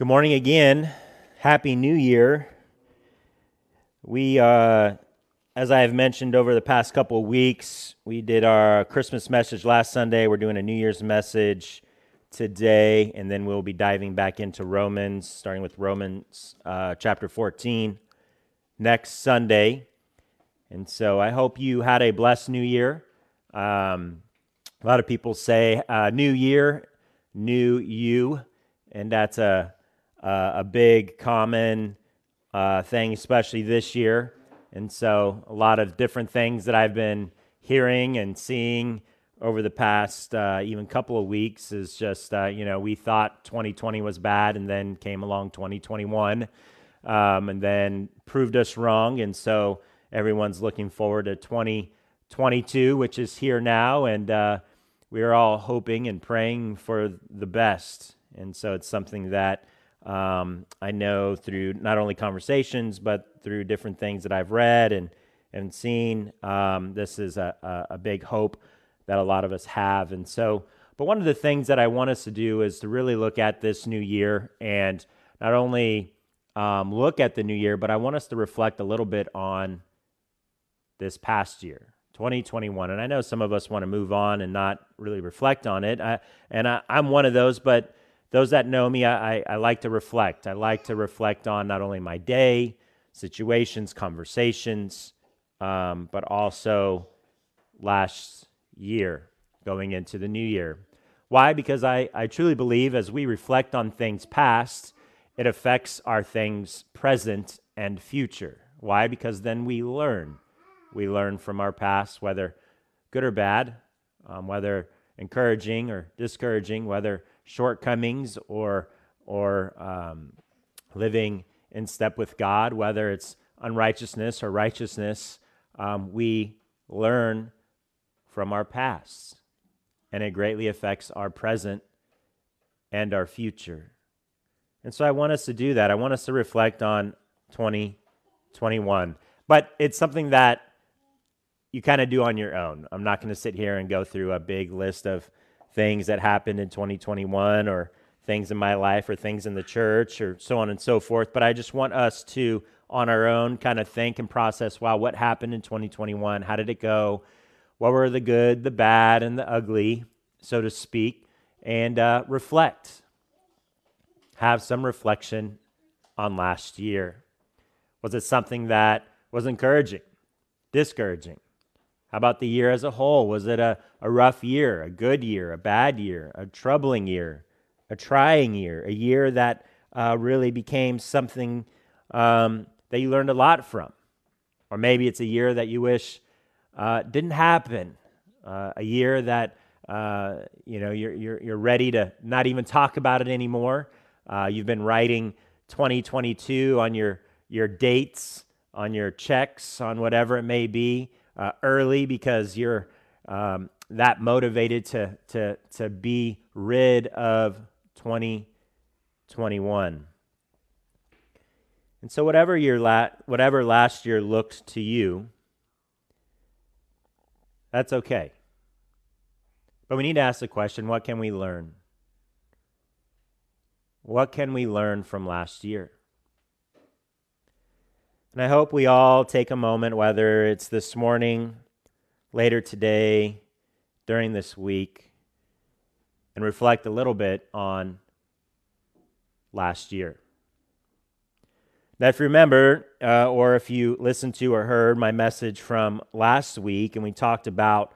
Good morning again. Happy New Year. We, uh, as I have mentioned over the past couple of weeks, we did our Christmas message last Sunday. We're doing a New Year's message today, and then we'll be diving back into Romans, starting with Romans uh, chapter 14 next Sunday. And so I hope you had a blessed New Year. Um, a lot of people say uh, New Year, New You, and that's a uh, a big common uh, thing, especially this year. And so, a lot of different things that I've been hearing and seeing over the past uh, even couple of weeks is just, uh, you know, we thought 2020 was bad and then came along 2021 um, and then proved us wrong. And so, everyone's looking forward to 2022, which is here now. And uh, we're all hoping and praying for the best. And so, it's something that um, I know through not only conversations, but through different things that I've read and, and seen, um, this is a, a, big hope that a lot of us have. And so, but one of the things that I want us to do is to really look at this new year and not only um, look at the new year, but I want us to reflect a little bit on this past year. 2021. And I know some of us want to move on and not really reflect on it. I, and I, I'm one of those, but those that know me, I, I, like to reflect. I like to reflect on not only my day, situations, conversations, um, but also last year going into the new year. Why? Because I, I truly believe as we reflect on things past, it affects our things present and future. Why? Because then we learn. We learn from our past, whether good or bad, um, whether encouraging or discouraging, whether shortcomings or or um, living in step with God, whether it's unrighteousness or righteousness, um, we learn from our past, and it greatly affects our present and our future. And so I want us to do that. I want us to reflect on 2021. But it's something that you kind of do on your own. I'm not going to sit here and go through a big list of things that happened in 2021 or things in my life or things in the church or so on and so forth. But I just want us to, on our own, kind of think and process wow, what happened in 2021? How did it go? What were the good, the bad, and the ugly, so to speak? And uh, reflect. Have some reflection on last year. Was it something that was encouraging, discouraging? How about the year as a whole? Was it a, a rough year, a good year, a bad year, a troubling year, a trying year, a year that uh, really became something um, that you learned a lot from? Or maybe it's a year that you wish uh, didn't happen, uh, a year that uh, you know you're, you're, you're ready to not even talk about it anymore. Uh, you've been writing 2022 on your, your dates, on your checks, on whatever it may be uh, early because you're um, that motivated to, to, to be rid of 2021. And so, whatever, your la- whatever last year looked to you, that's okay. But we need to ask the question what can we learn? What can we learn from last year? And I hope we all take a moment, whether it's this morning, later today, during this week, and reflect a little bit on last year. Now, if you remember, uh, or if you listened to or heard my message from last week, and we talked about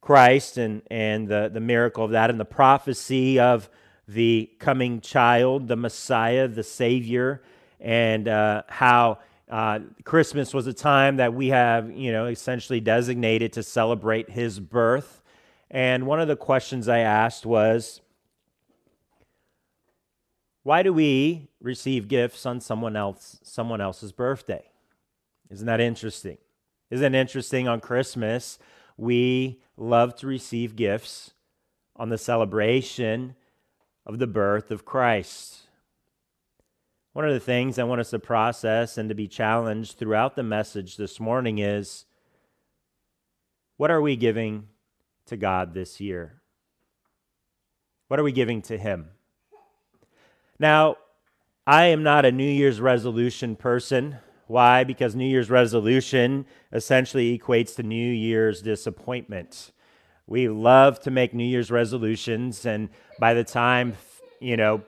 Christ and, and the, the miracle of that and the prophecy of the coming child, the Messiah, the Savior, and uh, how uh, Christmas was a time that we have, you know, essentially designated to celebrate his birth. And one of the questions I asked was, why do we receive gifts on someone else someone else's birthday? Isn't that interesting? Isn't it interesting on Christmas we love to receive gifts on the celebration of the birth of Christ? One of the things I want us to process and to be challenged throughout the message this morning is what are we giving to God this year? What are we giving to Him? Now, I am not a New Year's resolution person. Why? Because New Year's resolution essentially equates to New Year's disappointment. We love to make New Year's resolutions, and by the time, you know,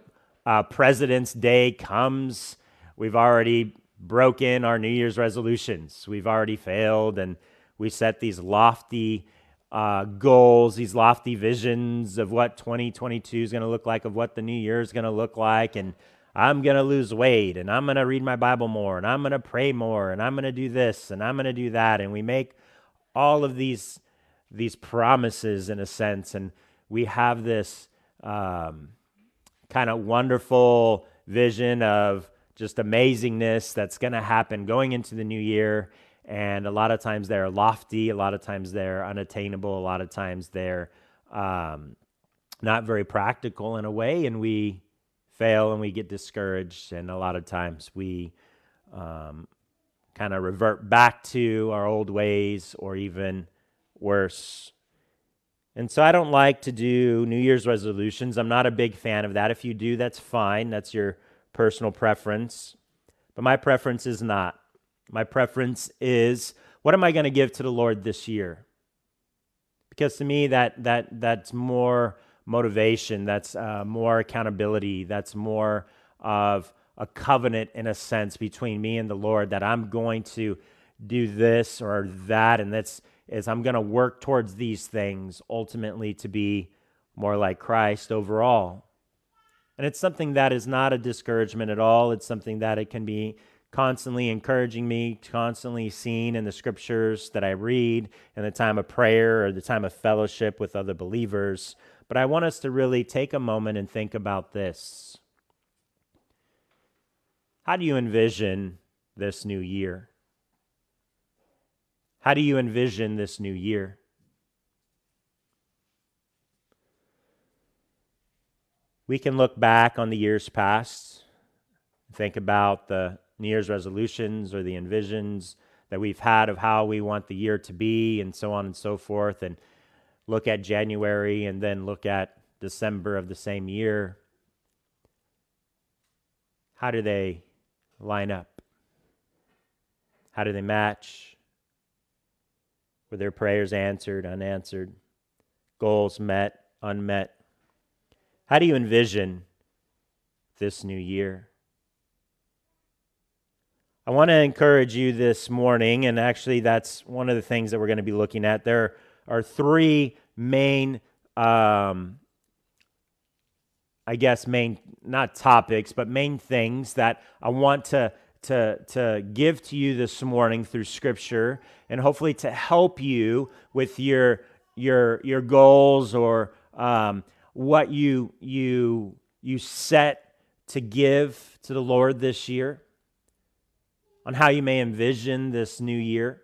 uh, President's Day comes, we've already broken our New Year's resolutions. We've already failed, and we set these lofty uh, goals, these lofty visions of what 2022 is going to look like, of what the new year is going to look like, and I'm going to lose weight, and I'm going to read my Bible more, and I'm going to pray more, and I'm going to do this, and I'm going to do that, and we make all of these these promises in a sense, and we have this um, kind of wonderful vision of just amazingness that's going to happen going into the new year and a lot of times they're lofty, a lot of times they're unattainable, a lot of times they're um, not very practical in a way, and we fail and we get discouraged, and a lot of times we um, kind of revert back to our old ways or even worse. And so I don't like to do New Year's resolutions. I'm not a big fan of that. If you do, that's fine. That's your personal preference. But my preference is not. My preference is what am I going to give to the Lord this year? Because to me, that, that, that's more motivation, that's uh, more accountability, that's more of a covenant in a sense between me and the Lord that I'm going to do this or that, and that's is I'm going to work towards these things ultimately to be more like Christ overall. And it's something that is not a discouragement at all. It's something that it can be constantly encouraging me, constantly seeing in the scriptures that I read in the time of prayer or the time of fellowship with other believers. But I want us to really take a moment and think about this. How do you envision this new year? How do you envision this new year? We can look back on the years past, think about the New Year's resolutions or the envisions that we've had of how we want the year to be and so on and so forth, and look at January and then look at December of the same year. How do they line up? How do they match? Were their prayers answered, unanswered? Goals met, unmet? How do you envision this new year? I want to encourage you this morning, and actually, that's one of the things that we're going to be looking at. There are three main, um, I guess, main, not topics, but main things that I want to, to, to give to you this morning through Scripture, and hopefully to help you with your, your, your goals or um, what you, you, you set to give to the Lord this year on how you may envision this new year.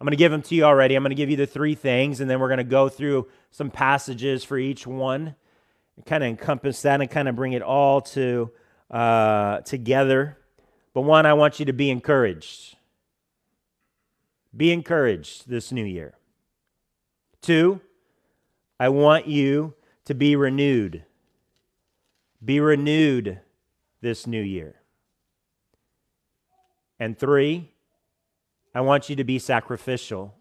I'm going to give them to you already. I'm going to give you the three things, and then we're going to go through some passages for each one and kind of encompass that and kind of bring it all to uh, together. But one, I want you to be encouraged. Be encouraged this new year. Two, I want you to be renewed. Be renewed this new year. And three, I want you to be sacrificial.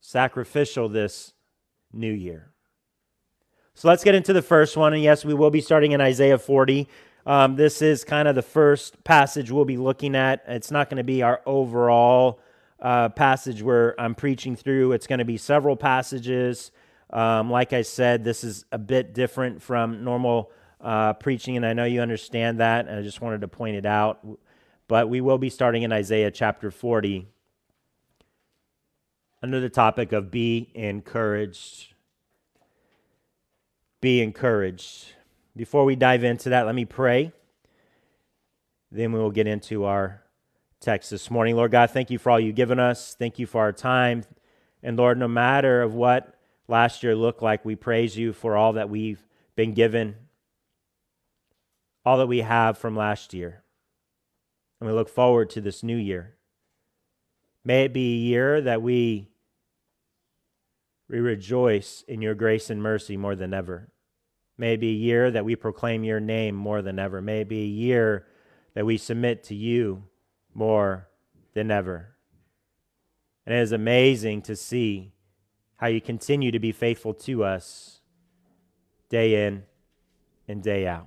Sacrificial this new year. So let's get into the first one. And yes, we will be starting in Isaiah 40. Um, this is kind of the first passage we'll be looking at. It's not going to be our overall uh, passage where I'm preaching through, it's going to be several passages. Um, like I said, this is a bit different from normal uh, preaching, and I know you understand that. And I just wanted to point it out. But we will be starting in Isaiah chapter 40 under the topic of be encouraged. Be encouraged. Before we dive into that, let me pray. Then we will get into our text this morning. Lord God, thank you for all you've given us. Thank you for our time. And Lord, no matter of what last year looked like, we praise you for all that we've been given, all that we have from last year. And we look forward to this new year. May it be a year that we, we rejoice in your grace and mercy more than ever. May it be a year that we proclaim your name more than ever. May it be a year that we submit to you more than ever. And it is amazing to see how you continue to be faithful to us day in and day out.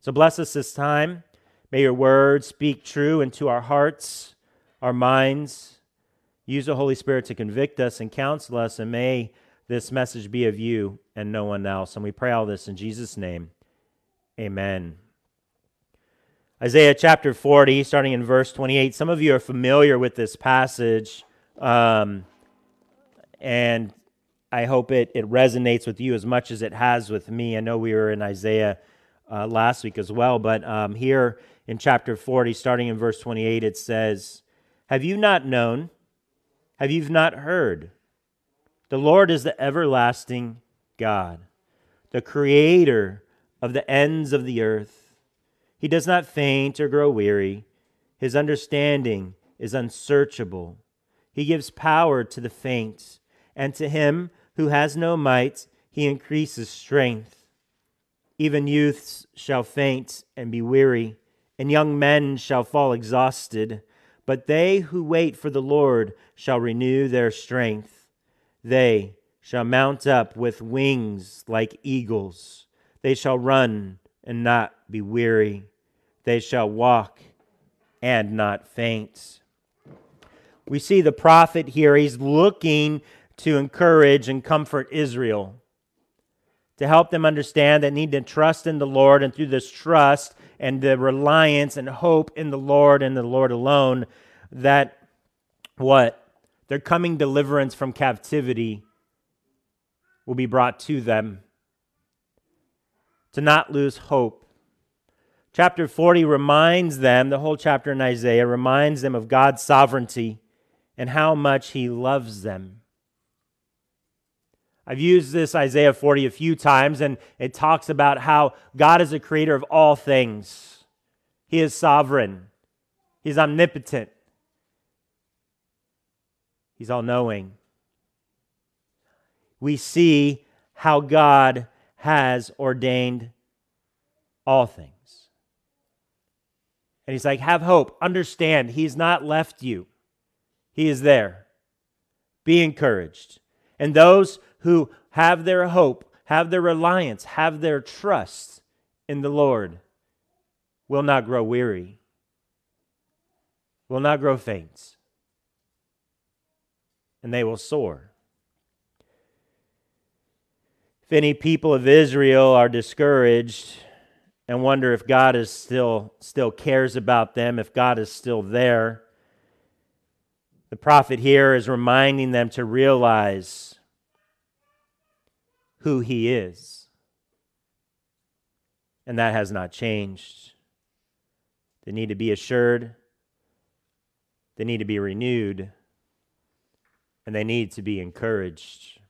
So bless us this time. May your word speak true into our hearts, our minds. Use the Holy Spirit to convict us and counsel us, and may this message be of you and no one else. And we pray all this in Jesus' name. Amen. Isaiah chapter 40, starting in verse 28. Some of you are familiar with this passage, um, and I hope it, it resonates with you as much as it has with me. I know we were in Isaiah uh, last week as well, but um, here in chapter 40, starting in verse 28, it says, Have you not known? Have you not heard? The Lord is the everlasting God, the creator of the ends of the earth. He does not faint or grow weary. His understanding is unsearchable. He gives power to the faint, and to him who has no might, he increases strength. Even youths shall faint and be weary, and young men shall fall exhausted. But they who wait for the Lord shall renew their strength. They shall mount up with wings like eagles. They shall run and not be weary. They shall walk and not faint. We see the prophet here, he's looking to encourage and comfort Israel, to help them understand that need to trust in the Lord, and through this trust and the reliance and hope in the Lord and the Lord alone, that what? Their coming deliverance from captivity will be brought to them. To not lose hope Chapter 40 reminds them, the whole chapter in Isaiah reminds them of God's sovereignty and how much He loves them. I've used this Isaiah 40 a few times, and it talks about how God is the creator of all things. He is sovereign, He's omnipotent, He's all knowing. We see how God has ordained all things. And he's like, Have hope. Understand, he's not left you, he is there. Be encouraged. And those who have their hope, have their reliance, have their trust in the Lord will not grow weary, will not grow faint, and they will soar. If any people of Israel are discouraged, and wonder if God is still still cares about them, if God is still there. The prophet here is reminding them to realize who he is. And that has not changed. They need to be assured. They need to be renewed. And they need to be encouraged.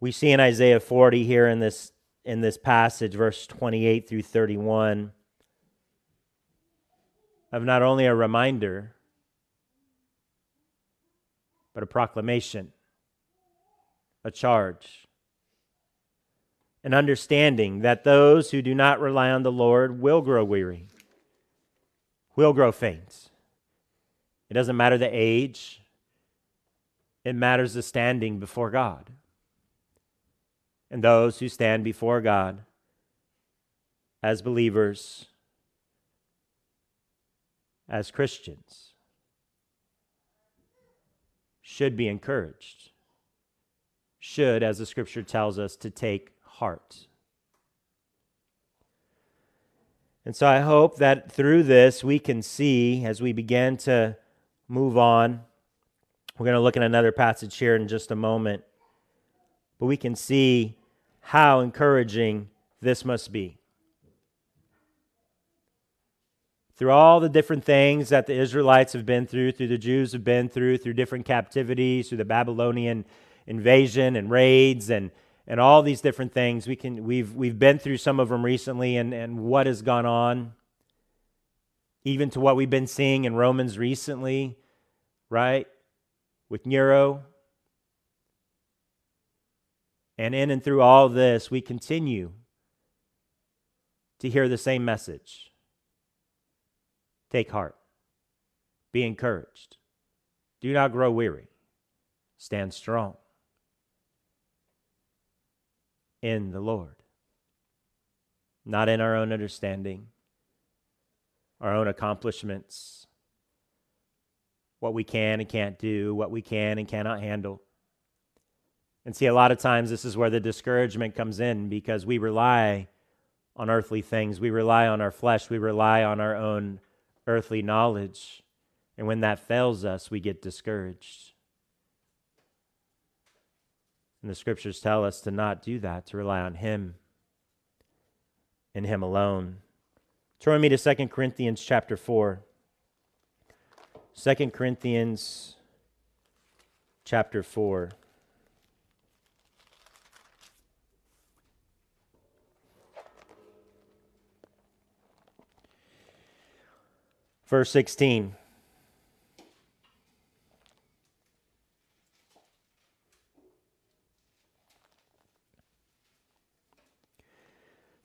We see in Isaiah 40 here in this in this passage, verse 28 through 31, of not only a reminder, but a proclamation, a charge, an understanding that those who do not rely on the Lord will grow weary, will grow faint. It doesn't matter the age, it matters the standing before God. And those who stand before God as believers, as Christians, should be encouraged, should, as the scripture tells us, to take heart. And so I hope that through this we can see as we begin to move on. We're going to look at another passage here in just a moment. But we can see how encouraging this must be. Through all the different things that the Israelites have been through, through the Jews have been through, through different captivities, through the Babylonian invasion and raids and, and all these different things, we can, we've, we've been through some of them recently and, and what has gone on, even to what we've been seeing in Romans recently, right? With Nero. And in and through all this, we continue to hear the same message. Take heart, be encouraged, do not grow weary, stand strong in the Lord, not in our own understanding, our own accomplishments, what we can and can't do, what we can and cannot handle. And see, a lot of times this is where the discouragement comes in because we rely on earthly things. We rely on our flesh. We rely on our own earthly knowledge. And when that fails us, we get discouraged. And the scriptures tell us to not do that, to rely on Him and Him alone. Turn me to 2 Corinthians chapter 4. 2 Corinthians chapter 4. Verse 16.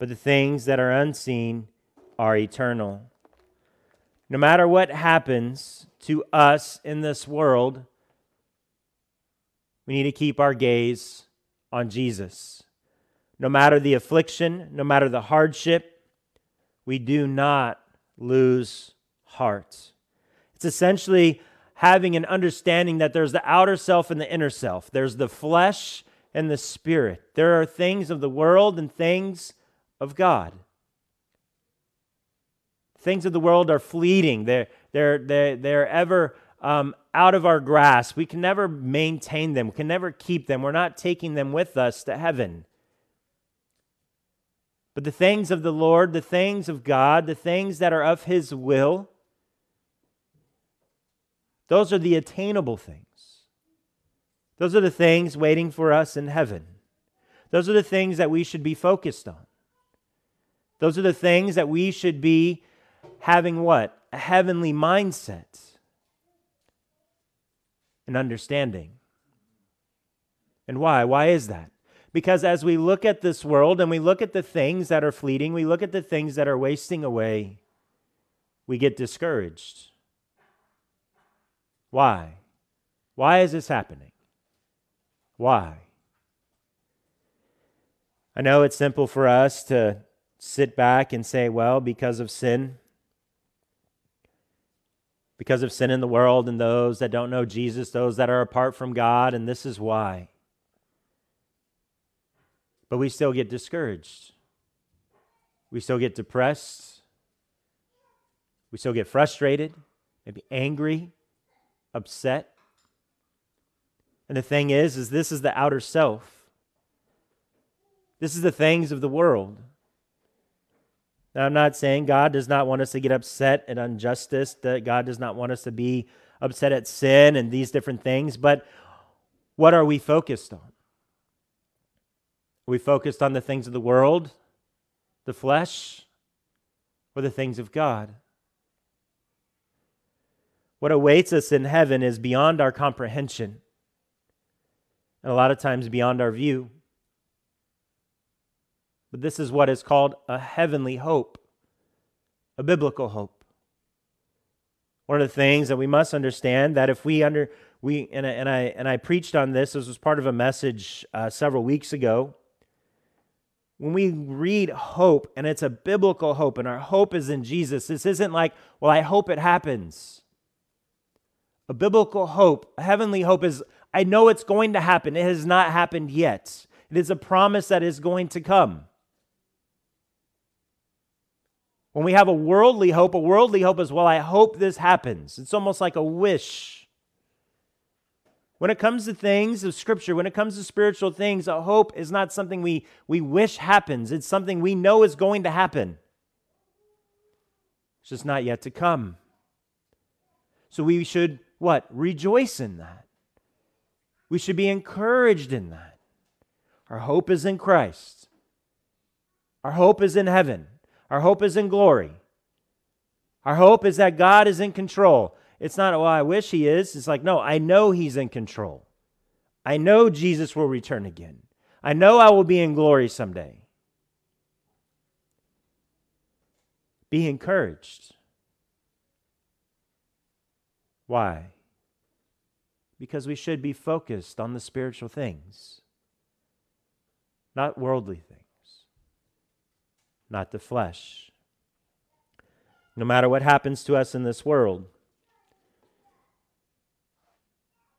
but the things that are unseen are eternal. No matter what happens to us in this world, we need to keep our gaze on Jesus. No matter the affliction, no matter the hardship, we do not lose heart. It's essentially having an understanding that there's the outer self and the inner self, there's the flesh and the spirit. There are things of the world and things of God. Things of the world are fleeting, they're, they're, they're, they're ever um, out of our grasp. We can never maintain them, we can never keep them. We're not taking them with us to heaven. But the things of the Lord, the things of God, the things that are of His will, those are the attainable things. Those are the things waiting for us in heaven. Those are the things that we should be focused on. Those are the things that we should be having what? A heavenly mindset and understanding. And why? Why is that? Because as we look at this world and we look at the things that are fleeting, we look at the things that are wasting away, we get discouraged. Why? Why is this happening? Why? I know it's simple for us to sit back and say, well, because of sin, because of sin in the world and those that don't know Jesus, those that are apart from God, and this is why. But we still get discouraged. We still get depressed. We still get frustrated, maybe angry, upset. And the thing is is this is the outer self. This is the things of the world. Now, I'm not saying God does not want us to get upset at injustice, that God does not want us to be upset at sin and these different things, but what are we focused on? Are we focused on the things of the world, the flesh, or the things of God? What awaits us in heaven is beyond our comprehension, and a lot of times beyond our view. But this is what is called a heavenly hope, a biblical hope. One of the things that we must understand that if we under we and I and I, and I preached on this. This was part of a message uh, several weeks ago when we read hope and it's a biblical hope and our hope is in Jesus, this isn't like, well, I hope it happens. A biblical hope, a heavenly hope is, I know it's going to happen. It has not happened yet. It is a promise that is going to come. When we have a worldly hope, a worldly hope is, well, I hope this happens. It's almost like a wish. When it comes to things of Scripture, when it comes to spiritual things, a hope is not something we, we wish happens. It's something we know is going to happen. It's just not yet to come. So we should, what? Rejoice in that. We should be encouraged in that. Our hope is in Christ. Our hope is in heaven. Our hope is in glory. Our hope is that God is in control. It's not, well, I wish He is. It's like, no, I know He's in control. I know Jesus will return again. I know I will be in glory someday. Be encouraged. Why? Because we should be focused on the spiritual things, not worldly things, not the flesh. No matter what happens to us in this world,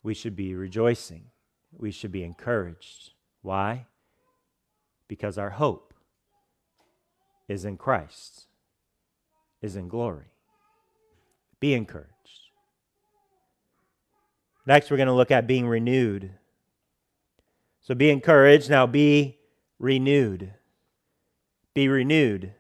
we should be rejoicing. We should be encouraged. Why? Because our hope is in Christ, is in glory. Be encouraged. Next, we're going to look at being renewed. So be encouraged. Now be renewed. Be renewed.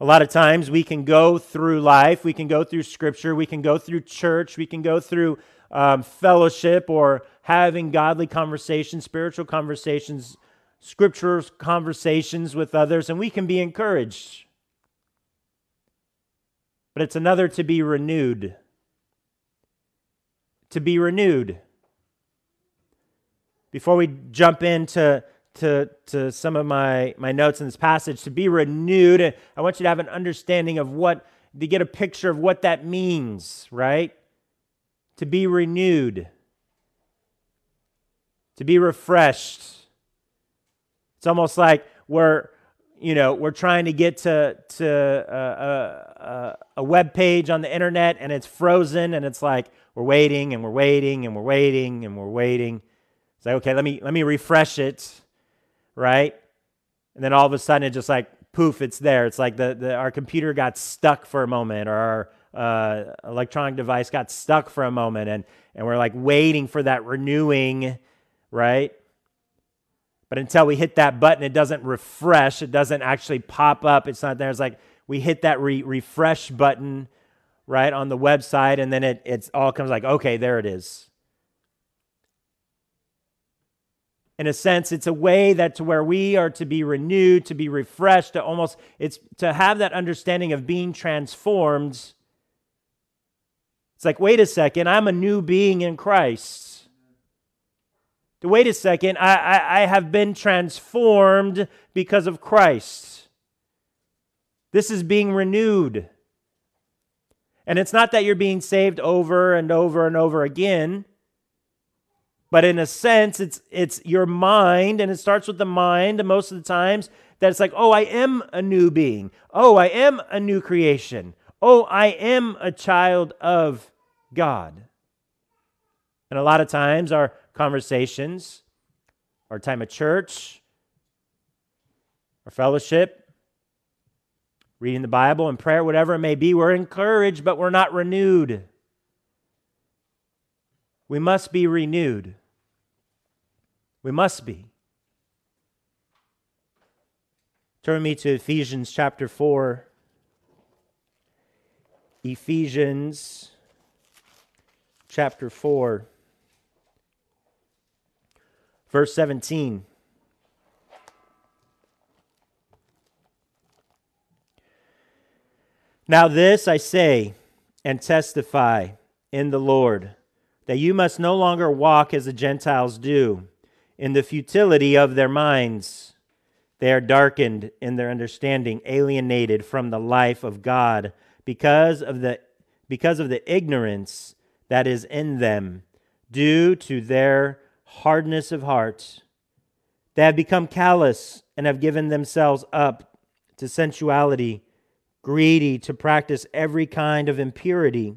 A lot of times we can go through life, we can go through scripture, we can go through church, we can go through um, fellowship or having godly conversations, spiritual conversations, scripture conversations with others, and we can be encouraged. But it's another to be renewed. To be renewed. Before we jump into to, to some of my, my notes in this passage, to be renewed, I want you to have an understanding of what, to get a picture of what that means, right? to be renewed, to be refreshed. It's almost like we're, you know, we're trying to get to, to a, a, a web page on the internet and it's frozen and it's like we're waiting and we're waiting and we're waiting and we're waiting. It's like, okay, let me, let me refresh it, right? And then all of a sudden it just like poof, it's there. It's like the, the, our computer got stuck for a moment or our, uh, electronic device got stuck for a moment and, and we're like waiting for that renewing, right? But until we hit that button, it doesn't refresh. It doesn't actually pop up. It's not there. It's like we hit that re- refresh button, right, on the website, and then it it's all comes like, okay, there it is. In a sense, it's a way that to where we are to be renewed, to be refreshed, to almost it's to have that understanding of being transformed it's like, wait a second, I'm a new being in Christ. To wait a second, I, I, I have been transformed because of Christ. This is being renewed. And it's not that you're being saved over and over and over again, but in a sense, it's, it's your mind, and it starts with the mind most of the times that it's like, oh, I am a new being. Oh, I am a new creation. Oh, I am a child of God. And a lot of times, our conversations, our time at church, our fellowship, reading the Bible and prayer, whatever it may be, we're encouraged, but we're not renewed. We must be renewed. We must be. Turn me to Ephesians chapter 4. Ephesians chapter 4, verse 17. Now, this I say and testify in the Lord that you must no longer walk as the Gentiles do, in the futility of their minds. They are darkened in their understanding, alienated from the life of God because of the, because of the ignorance that is in them due to their hardness of heart. They have become callous and have given themselves up to sensuality, greedy to practice every kind of impurity.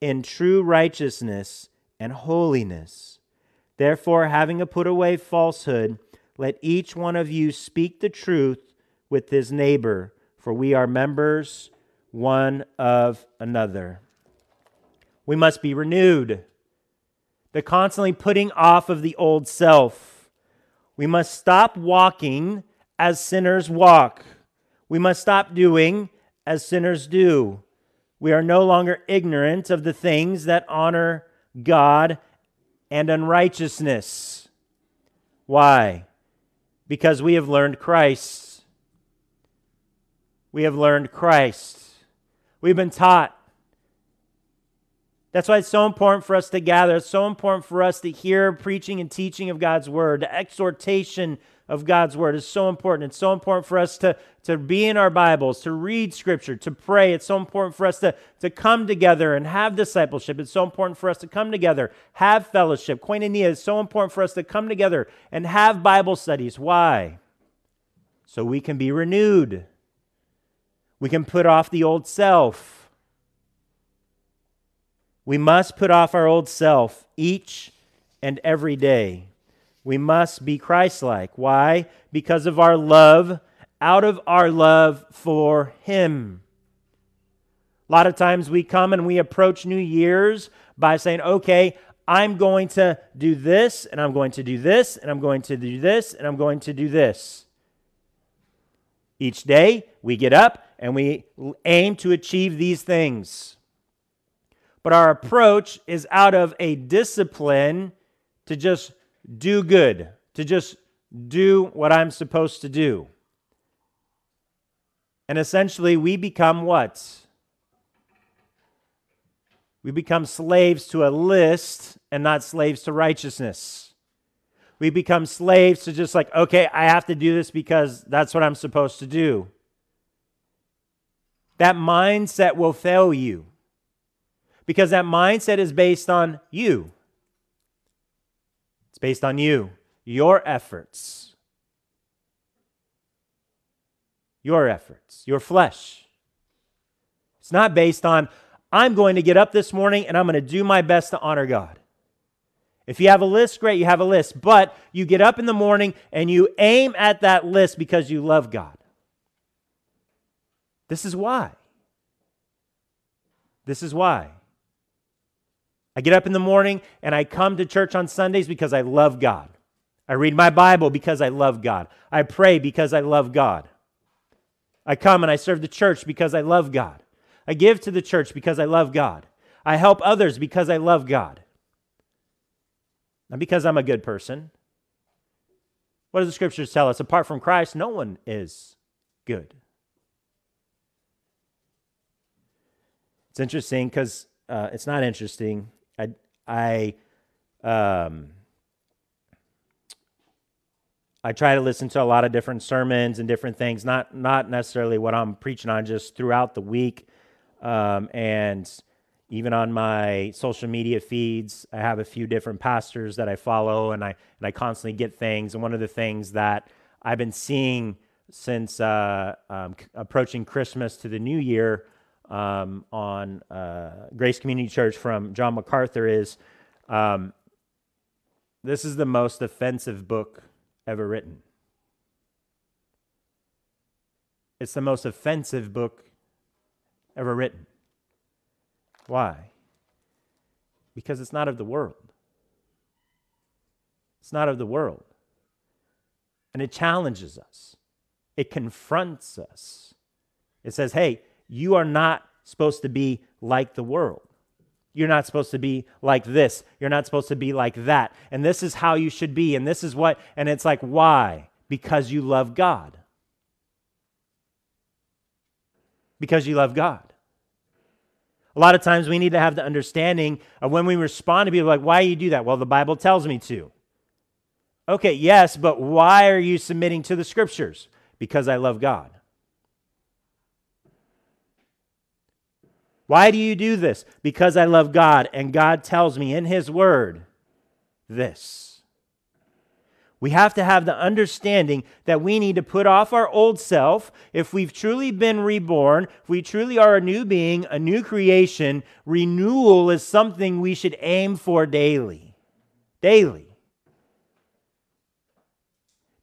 in true righteousness and holiness. Therefore, having put away falsehood, let each one of you speak the truth with his neighbor, for we are members one of another. We must be renewed the constantly putting off of the old self. We must stop walking as sinners walk. We must stop doing as sinners do. We are no longer ignorant of the things that honor God and unrighteousness. Why? Because we have learned Christ. We have learned Christ. We've been taught that's why it's so important for us to gather. It's so important for us to hear preaching and teaching of God's word. The exhortation of God's word is so important. It's so important for us to, to be in our Bibles, to read scripture, to pray. It's so important for us to, to come together and have discipleship. It's so important for us to come together, have fellowship. Koinonia is so important for us to come together and have Bible studies. Why? So we can be renewed. We can put off the old self we must put off our old self each and every day. We must be Christ like. Why? Because of our love, out of our love for Him. A lot of times we come and we approach New Year's by saying, okay, I'm going to do this, and I'm going to do this, and I'm going to do this, and I'm going to do this. Each day we get up and we aim to achieve these things but our approach is out of a discipline to just do good, to just do what I'm supposed to do. And essentially, we become what? We become slaves to a list and not slaves to righteousness. We become slaves to just like, okay, I have to do this because that's what I'm supposed to do. That mindset will fail you because that mindset is based on you. Based on you, your efforts, your efforts, your flesh. It's not based on, I'm going to get up this morning and I'm going to do my best to honor God. If you have a list, great, you have a list. But you get up in the morning and you aim at that list because you love God. This is why. This is why. I get up in the morning and I come to church on Sundays because I love God. I read my Bible because I love God. I pray because I love God. I come and I serve the church because I love God. I give to the church because I love God. I help others because I love God. Not because I'm a good person. What do the scriptures tell us? Apart from Christ, no one is good. It's interesting because uh, it's not interesting. I um, I try to listen to a lot of different sermons and different things, not not necessarily what I'm preaching on, just throughout the week, um, and even on my social media feeds, I have a few different pastors that I follow, and I and I constantly get things. And one of the things that I've been seeing since uh, um, approaching Christmas to the New Year um, on uh, Grace Community Church from John MacArthur is um, this is the most offensive book ever written. It's the most offensive book ever written. Why? Because it's not of the world. It's not of the world. And it challenges us, it confronts us. It says, hey, you are not supposed to be like the world. You're not supposed to be like this. You're not supposed to be like that. And this is how you should be. And this is what, and it's like, why? Because you love God. Because you love God. A lot of times we need to have the understanding of when we respond to people like, why do you do that? Well, the Bible tells me to. Okay, yes, but why are you submitting to the scriptures? Because I love God. Why do you do this? Because I love God, and God tells me in His Word this. We have to have the understanding that we need to put off our old self. If we've truly been reborn, if we truly are a new being, a new creation, renewal is something we should aim for daily. Daily.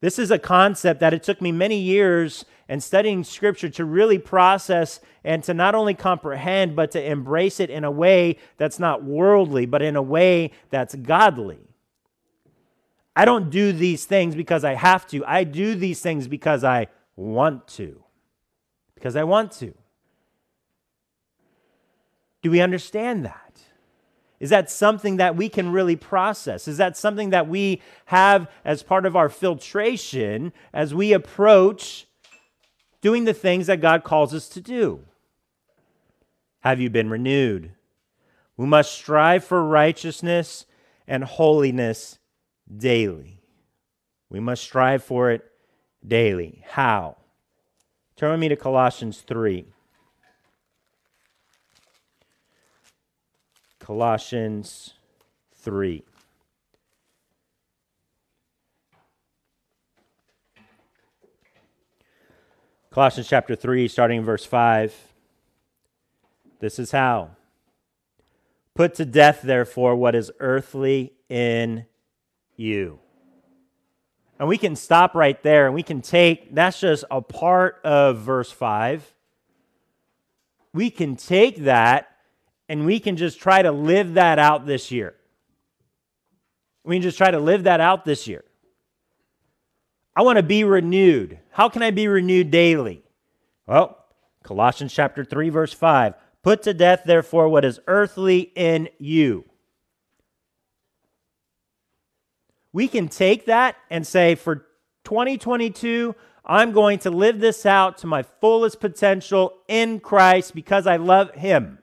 This is a concept that it took me many years and studying scripture to really process and to not only comprehend, but to embrace it in a way that's not worldly, but in a way that's godly. I don't do these things because I have to. I do these things because I want to. Because I want to. Do we understand that? Is that something that we can really process? Is that something that we have as part of our filtration as we approach doing the things that God calls us to do? Have you been renewed? We must strive for righteousness and holiness daily. We must strive for it daily. How? Turn with me to Colossians 3. Colossians 3. Colossians chapter 3, starting in verse 5. This is how. Put to death, therefore, what is earthly in you. And we can stop right there and we can take, that's just a part of verse 5. We can take that and we can just try to live that out this year. We can just try to live that out this year. I want to be renewed. How can I be renewed daily? Well, Colossians chapter 3 verse 5. Put to death therefore what is earthly in you. We can take that and say for 2022 I'm going to live this out to my fullest potential in Christ because I love him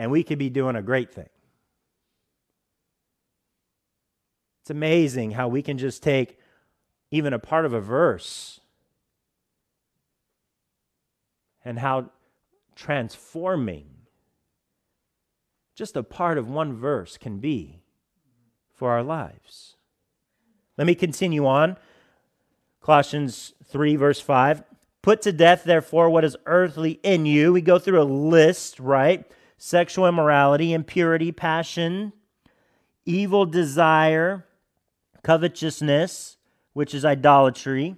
and we could be doing a great thing. It's amazing how we can just take even a part of a verse and how transforming just a part of one verse can be for our lives. Let me continue on. Colossians 3, verse 5. Put to death, therefore, what is earthly in you. We go through a list, right? Sexual immorality, impurity, passion, evil desire, covetousness, which is idolatry.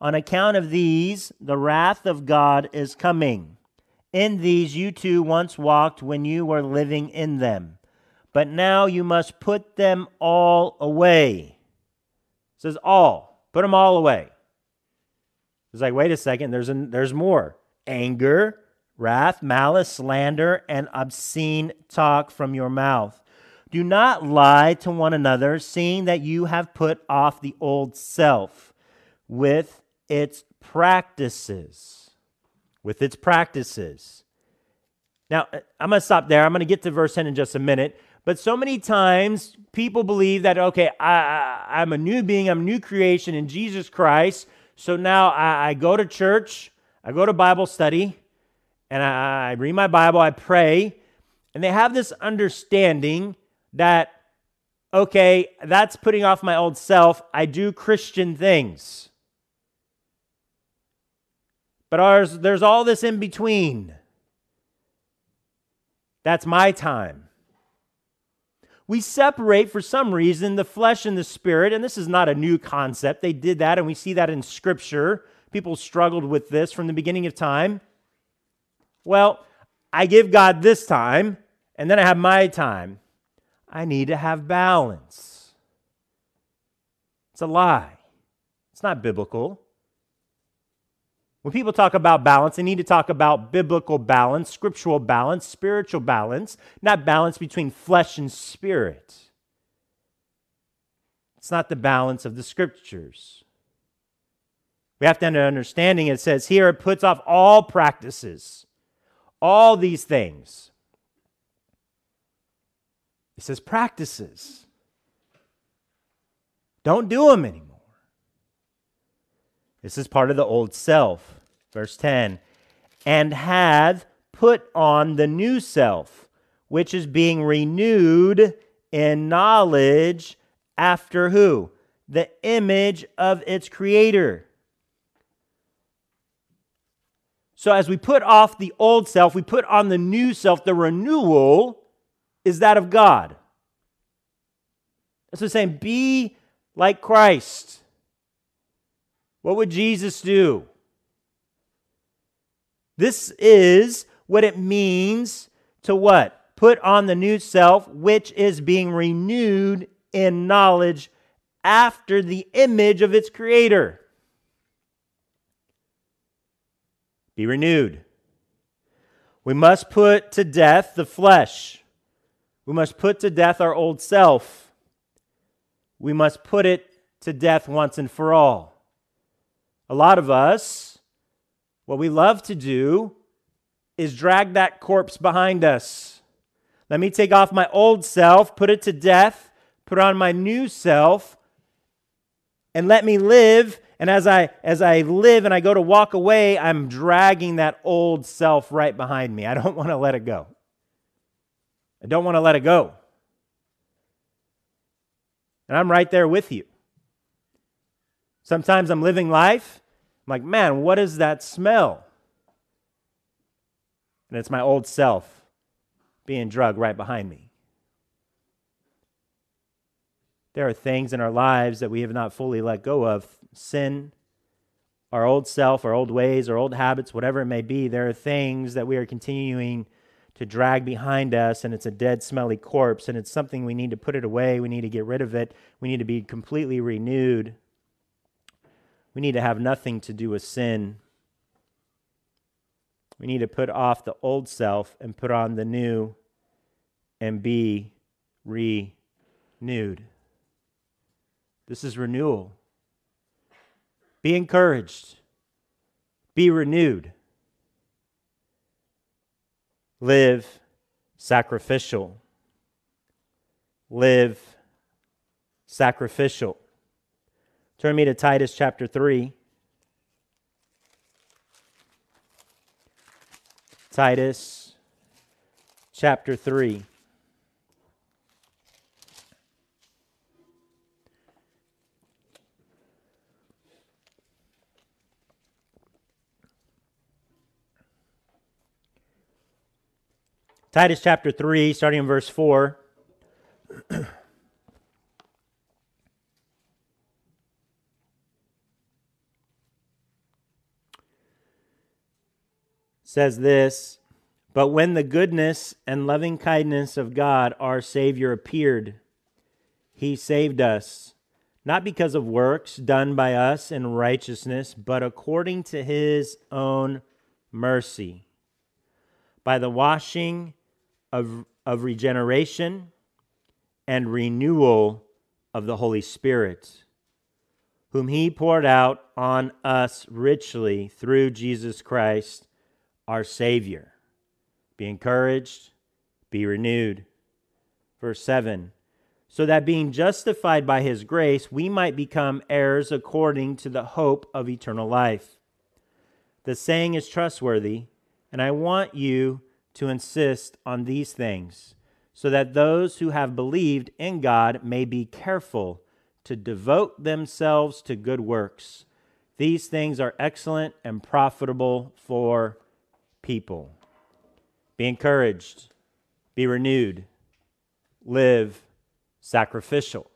On account of these, the wrath of God is coming. In these you too once walked when you were living in them. But now you must put them all away. It says all. Put them all away. It's like, wait a second, there's, an, there's more. Anger, wrath, malice, slander, and obscene talk from your mouth. Do not lie to one another, seeing that you have put off the old self with its practices. With its practices. Now, uh, I'm going to stop there. I'm going to get to verse 10 in just a minute. But so many times people believe that, okay, I, I'm a new being, I'm a new creation in Jesus Christ. So now I, I go to church, I go to Bible study, and I, read my Bible, I pray, and they have this understanding that, okay, that's putting off my old self. I do Christian things. But ours, there's all this in between. That's my time. We separate, for some reason, the flesh and the spirit, and this is not a new concept. They did that, and we see that in Scripture. People struggled with this from the beginning of time. Well, I give God this time, and then I have my time. I need to have balance. It's a lie. It's not biblical. When people talk about balance, they need to talk about biblical balance, scriptural balance, spiritual balance, not balance between flesh and spirit. It's not the balance of the scriptures. We have to have an understanding. It says here, it puts off all practices all these things. He says, practices. Don't do them anymore. This is part of the old self. Verse 10 and hath put on the new self, which is being renewed in knowledge after who? The image of its creator. So, as we put off the old self, we put on the new self. The renewal is that of God. That's what saying. Be like Christ. What would Jesus do? This is what it means to what? Put on the new self, which is being renewed in knowledge after the image of its creator. Be renewed. We must put to death the flesh. We must put to death our old self. We must put it to death once and for all. A lot of us, what we love to do is drag that corpse behind us. Let me take off my old self, put it to death, put on my new self, and let me live. And as I as I live and I go to walk away, I'm dragging that old self right behind me. I don't want to let it go. I don't want to let it go. And I'm right there with you. Sometimes I'm living life, I'm like, man, what is that smell? And it's my old self being drugged right behind me. There are things in our lives that we have not fully let go of sin, our old self, our old ways, our old habits, whatever it may be. There are things that we are continuing to drag behind us, and it's a dead, smelly corpse, and it's something we need to put it away. We need to get rid of it. We need to be completely renewed. We need to have nothing to do with sin. We need to put off the old self and put on the new and be renewed. This is renewal. Be encouraged. Be renewed. Live sacrificial. Live sacrificial. Turn me to Titus chapter 3. Titus chapter 3. Titus chapter 3, starting in verse 4. says this But when the goodness and loving kindness of God our Savior appeared, he saved us, not because of works done by us in righteousness, but according to his own mercy, by the washing of, of regeneration and renewal of the Holy Spirit, whom He poured out on us richly through Jesus Christ, our Savior. Be encouraged, be renewed. Verse 7 so that being justified by his grace, we might become heirs according to the hope of eternal life. The saying is trustworthy, and I want you to insist on these things, so that those who have believed in God may be careful to devote themselves to good works. These things are excellent and profitable for people. Be encouraged, be renewed, live sacrificial.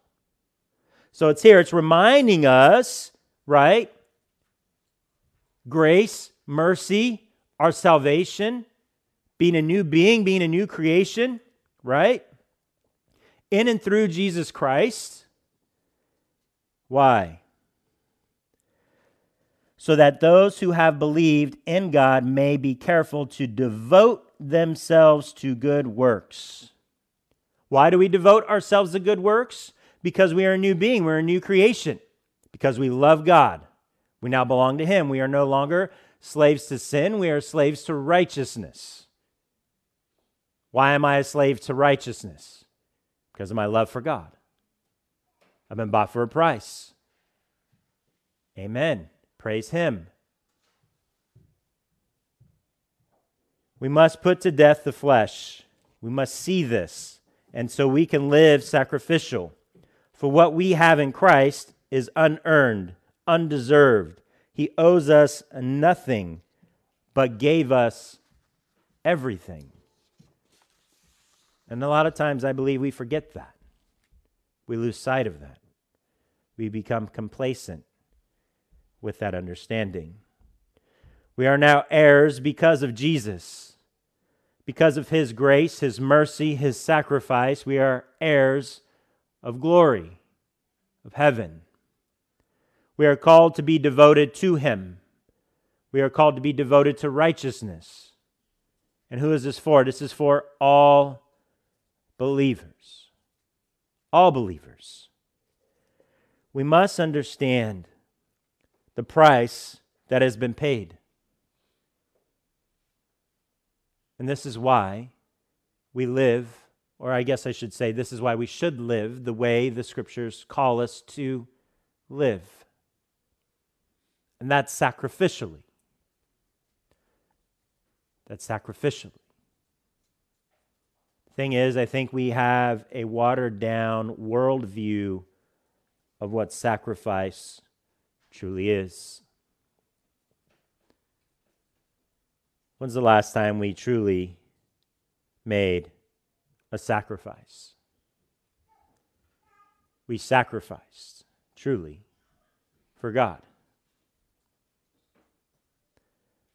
So it's here, it's reminding us, right? Grace, mercy, our salvation being a new being, being a new creation, right? In and through Jesus Christ. Why? So that those who have believed in God may be careful to devote themselves to good works. Why do we devote ourselves to good works? Because we are a new being, we're a new creation, because we love God. We now belong to Him. We are no longer slaves to sin, we are slaves to righteousness. Why am I a slave to righteousness? Because of my love for God. I've been bought for a price. Amen. Praise Him. We must put to death the flesh. We must see this and so we can live sacrificial. For what we have in Christ is unearned, undeserved. He owes us nothing, but gave us everything. And a lot of times I believe we forget that. We lose sight of that. We become complacent with that understanding. We are now heirs because of Jesus. Because of his grace, his mercy, his sacrifice, we are heirs of glory, of heaven. We are called to be devoted to him. We are called to be devoted to righteousness. And who is this for? This is for all believers. All believers. We must understand the price that has been paid. And this is why we live, or I guess I should say, this is why we should live the way the scriptures call us to live. And that's sacrificially. That's sacrificially. Thing is, I think we have a watered down worldview of what sacrifice truly is. When's the last time we truly made a sacrifice? We sacrificed truly for God.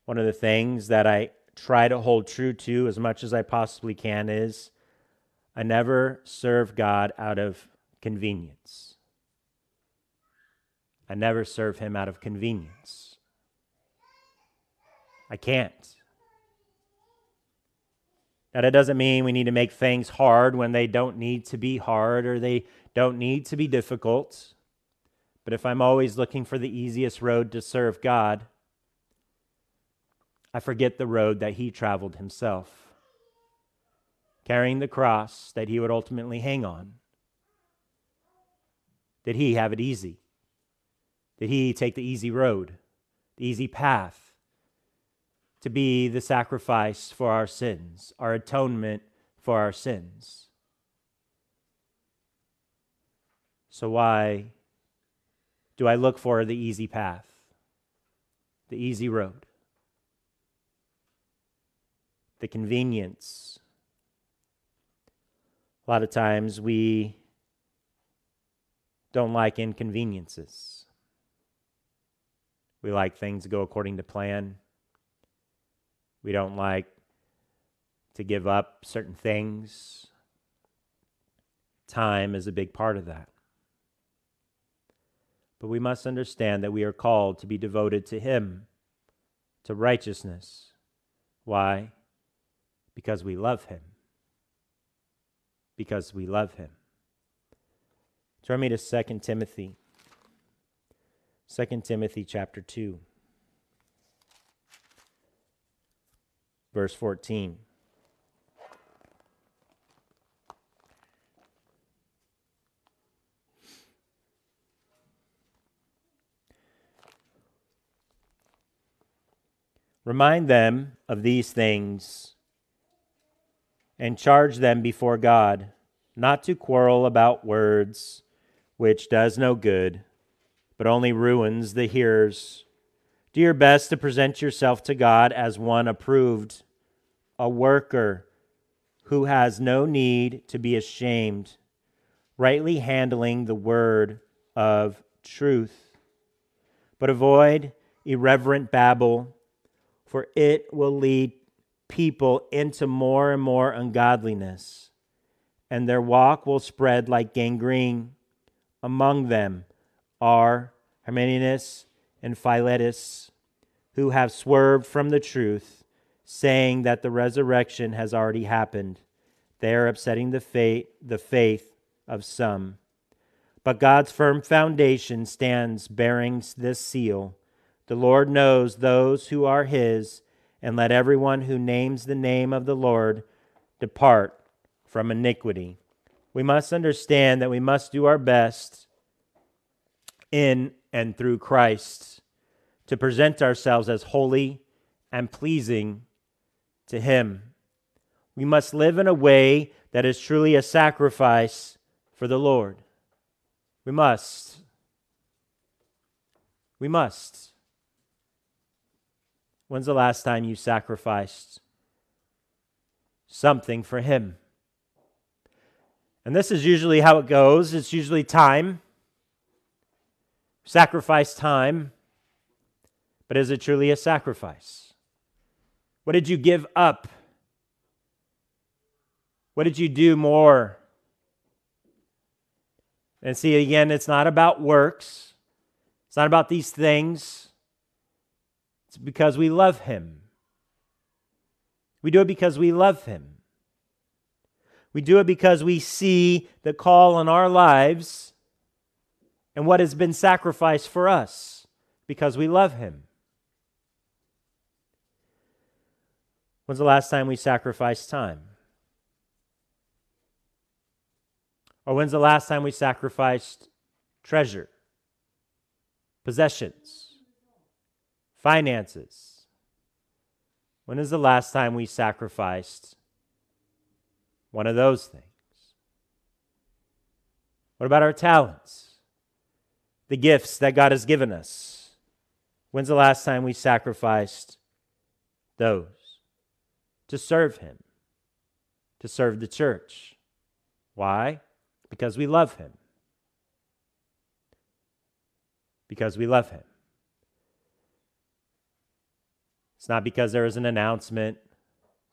One of the things that I try to hold true to as much as I possibly can is I never serve God out of convenience. I never serve Him out of convenience. I can't. Now, that doesn't mean we need to make things hard when they don't need to be hard or they don't need to be difficult. But if I'm always looking for the easiest road to serve God, I forget the road that He traveled Himself, carrying the cross that He would ultimately hang on. Did He have it easy? Did He take the easy road, the easy path? to be the sacrifice for our sins, our atonement for our sins. So, why do I look for the easy path, the easy road, the convenience? A lot of times we don't like inconveniences. We like things to go according to plan. We don't like to give up certain things. Time is a big part of that. But we must understand that we are called to be devoted to Him, to righteousness. Why? Because we love Him. Because we love Him. Turn me to 2 Timothy. 2 Timothy chapter 2. verse 14. Remind them of these things and charge them before God not to quarrel about words, which does no good, but only ruins the hearers. Do your best to present yourself to God as one approved a worker who has no need to be ashamed, rightly handling the word of truth. But avoid irreverent babble, for it will lead people into more and more ungodliness, and their walk will spread like gangrene. Among them are Hymenaeus and Philetus, who have swerved from the truth saying that the resurrection has already happened. They are upsetting the faith, the faith of some. But God's firm foundation stands bearing this seal. The Lord knows those who are his, and let everyone who names the name of the Lord depart from iniquity. We must understand that we must do our best in and through Christ to present ourselves as holy and pleasing to Him. We must live in a way that is truly a sacrifice for the Lord. We must. We must. When's the last time you sacrificed something for Him? And this is usually how it goes it's usually time, sacrifice time. But is it truly a sacrifice? What did you give up? What did you do more? And see, again, it's not about works, it's not about these things. Because we love Him. We do it because we love Him. We do it because we see the call on our lives and what has been sacrificed for us because we love Him. When's the last time we sacrificed time? Or when's the last time we sacrificed treasure, possessions, finances? When is the last time we sacrificed one of those things? What about our talents? The gifts that God has given us? When's the last time we sacrificed those? to serve Him, to serve the church. Why? Because we love Him. Because we love Him. It's not because there is an announcement.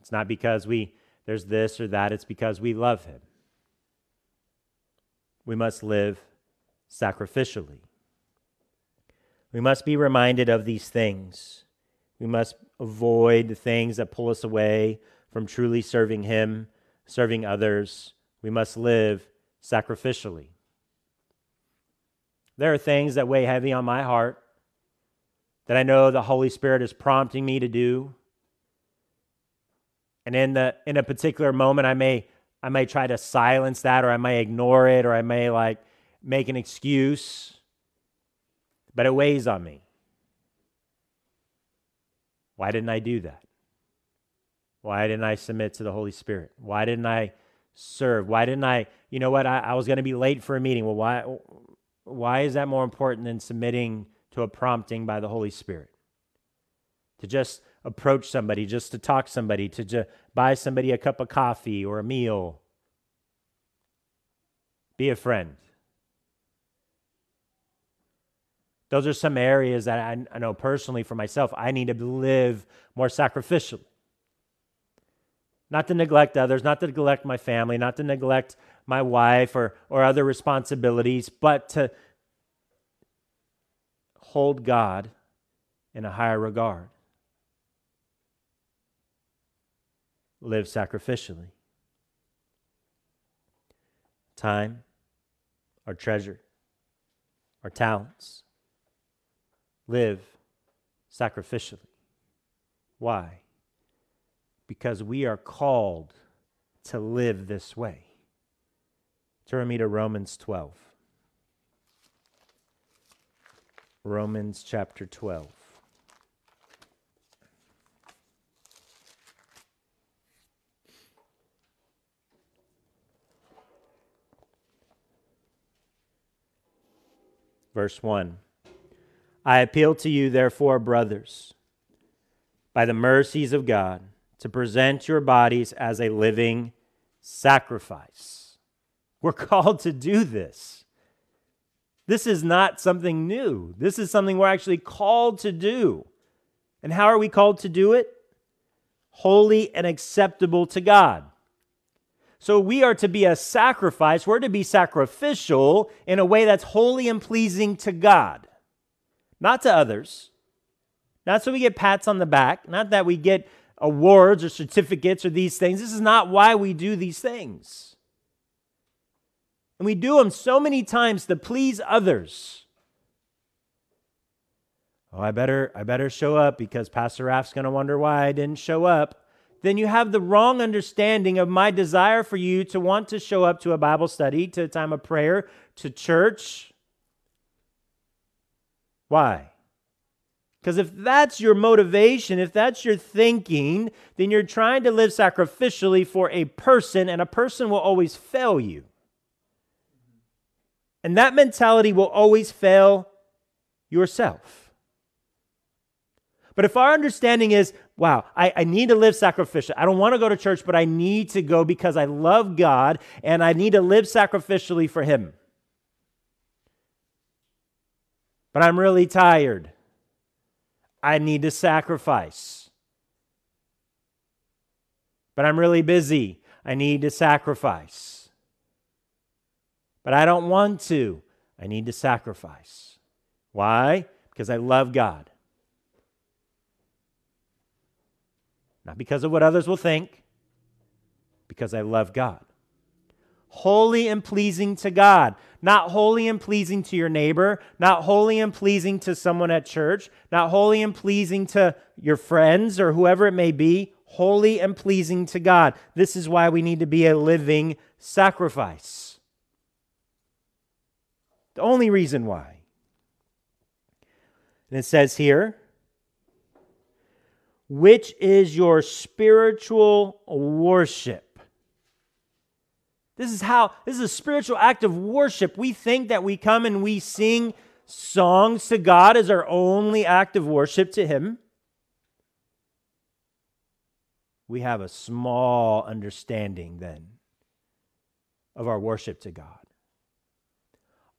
It's not because we there's this or that. It's because we love him. We must live sacrificially. We must be reminded of these things. We must avoid the things that pull us away from truly serving Him, serving others. We must live sacrificially. There are things that weigh heavy on my heart that I know the Holy Spirit is prompting me to do. And in the in a particular moment I may I may try to silence that or I may ignore it or I may like make an excuse. But it weighs on me. Why didn't I do that? Why didn't I submit to the Holy Spirit? Why didn't I serve? Why didn't I, you know what, I, I was going to be late for a meeting. Well, why, why is that more important than submitting to a prompting by the Holy Spirit? To just approach somebody, just to talk somebody, to just buy somebody a cup of coffee or a meal. Be a friend. Those are some areas that I, I know personally for myself, I need to live more sacrificially. Not to neglect others, not to neglect my family, not to neglect my wife or, or other responsibilities, but to hold God in a higher regard. Live sacrificially. Time, our treasure, our talents, live sacrificially. Why? Because we are called to live this way. Turn me to Romans 12. Romans chapter 12. Verse 1. I appeal to you, therefore, brothers, by the mercies of God, to present your bodies as a living sacrifice. We're called to do this. This is not something new. This is something we're actually called to do. And how are we called to do it? Holy and acceptable to God. So we are to be a sacrifice. We're to be sacrificial in a way that's holy and pleasing to God not to others. Not so we get pats on the back, not that we get awards or certificates or these things. This is not why we do these things. And we do them so many times to please others. Oh, I better I better show up because Pastor Raff's going to wonder why I didn't show up. Then you have the wrong understanding of my desire for you to want to show up to a Bible study, to a time of prayer, to church, why? Because if that's your motivation, if that's your thinking, then you're trying to live sacrificially for a person, and a person will always fail you. And that mentality will always fail yourself. But if our understanding is, wow, I, I need to live sacrificially. I don't want to go to church, but I need to go because I love God and I need to live sacrificially for Him. But I'm really tired. I need to sacrifice. But I'm really busy. I need to sacrifice. But I don't want to. I need to sacrifice. Why? Because I love God. Not because of what others will think, because I love God holy and pleasing to God, not holy and pleasing to your neighbor, not holy and pleasing to someone at church, not holy and pleasing to your friends or whoever it may be, holy and pleasing to God. This is why we need to be a living sacrifice. The only reason why. And it says here, which is your spiritual worship. This is how, this is a spiritual act of worship. We think that we come and we sing songs to God as our only act of worship to Him. We have a small understanding then of our worship to God.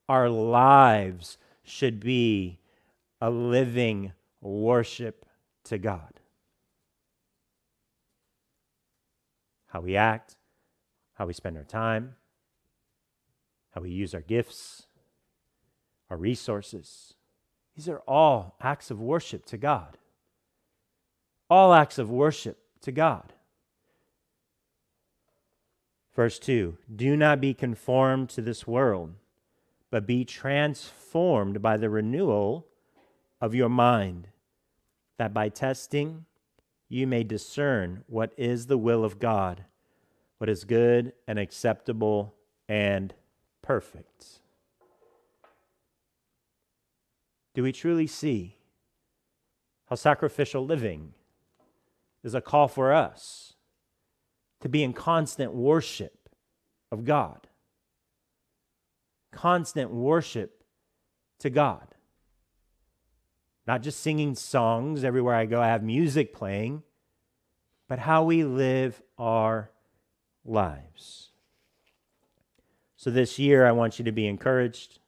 Our lives should be a living worship to God. How we act, how we spend our time, how we use our gifts, our resources. These are all acts of worship to God. All acts of worship to God. Verse 2 Do not be conformed to this world, but be transformed by the renewal of your mind, that by testing you may discern what is the will of God what is good and acceptable and perfect. Do we truly see how sacrificial living is a call for us to be in constant worship of God? Constant worship to God. Not just singing songs everywhere I go, I have music playing, but how we live our lives. So this year, I want you to be encouraged.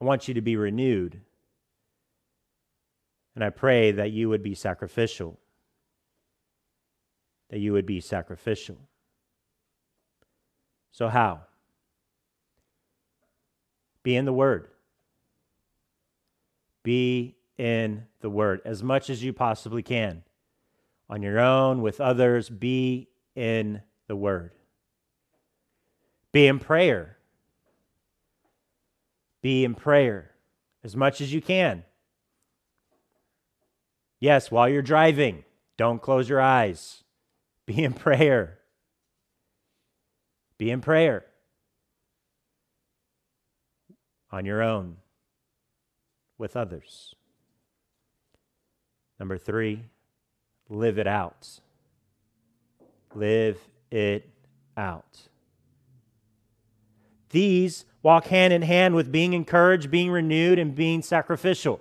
I want you to be renewed. And I pray that you would be sacrificial. That you would be sacrificial. So, how? Be in the Word. Be in the Word as much as you possibly can. On your own, with others, be in the word. Be in prayer. Be in prayer as much as you can. Yes, while you're driving, don't close your eyes. Be in prayer. Be in prayer on your own with others. Number three, live it out. Live it out. These walk hand in hand with being encouraged, being renewed, and being sacrificial.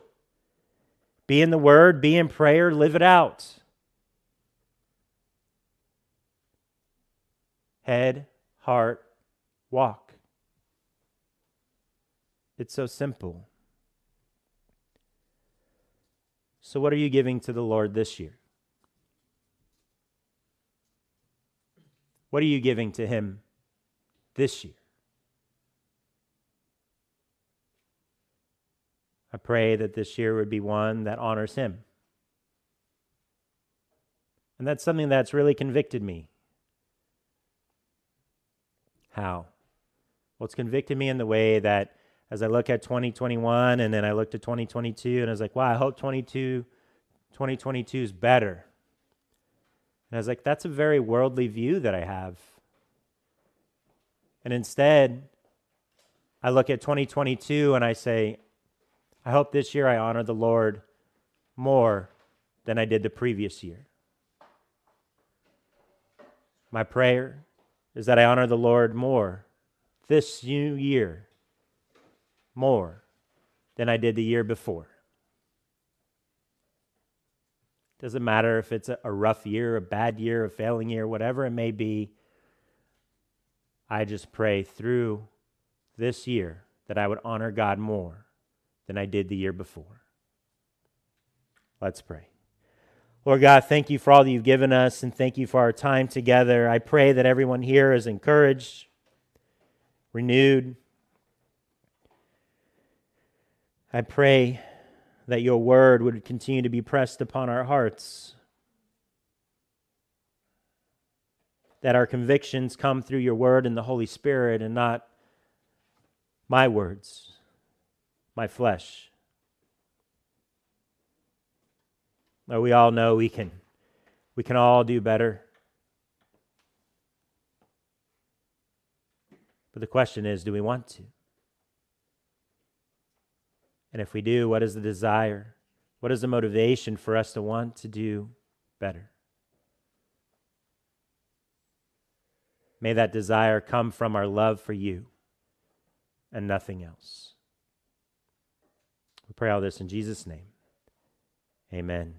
Be in the Word, be in prayer, live it out. Head, heart, walk. It's so simple. So, what are you giving to the Lord this year? What are you giving to Him this year? I pray that this year would be one that honors Him. And that's something that's really convicted me. How? Well, it's convicted me in the way that as I look at 2021 and then I looked at 2022 and I was like, wow, I hope 22, 2022 is better. And I was like, that's a very worldly view that I have. And instead, I look at 2022 and I say, I hope this year I honor the Lord more than I did the previous year. My prayer is that I honor the Lord more this new year, more than I did the year before. Doesn't matter if it's a rough year, a bad year, a failing year, whatever it may be. I just pray through this year that I would honor God more than I did the year before. Let's pray. Lord God, thank you for all that you've given us and thank you for our time together. I pray that everyone here is encouraged, renewed. I pray that your word would continue to be pressed upon our hearts, that our convictions come through your word and the Holy Spirit and not my words, my flesh. Lord, we all know we can, we can all do better. But the question is do we want to? And if we do, what is the desire? What is the motivation for us to want to do better? May that desire come from our love for you and nothing else. We pray all this in Jesus' name. Amen.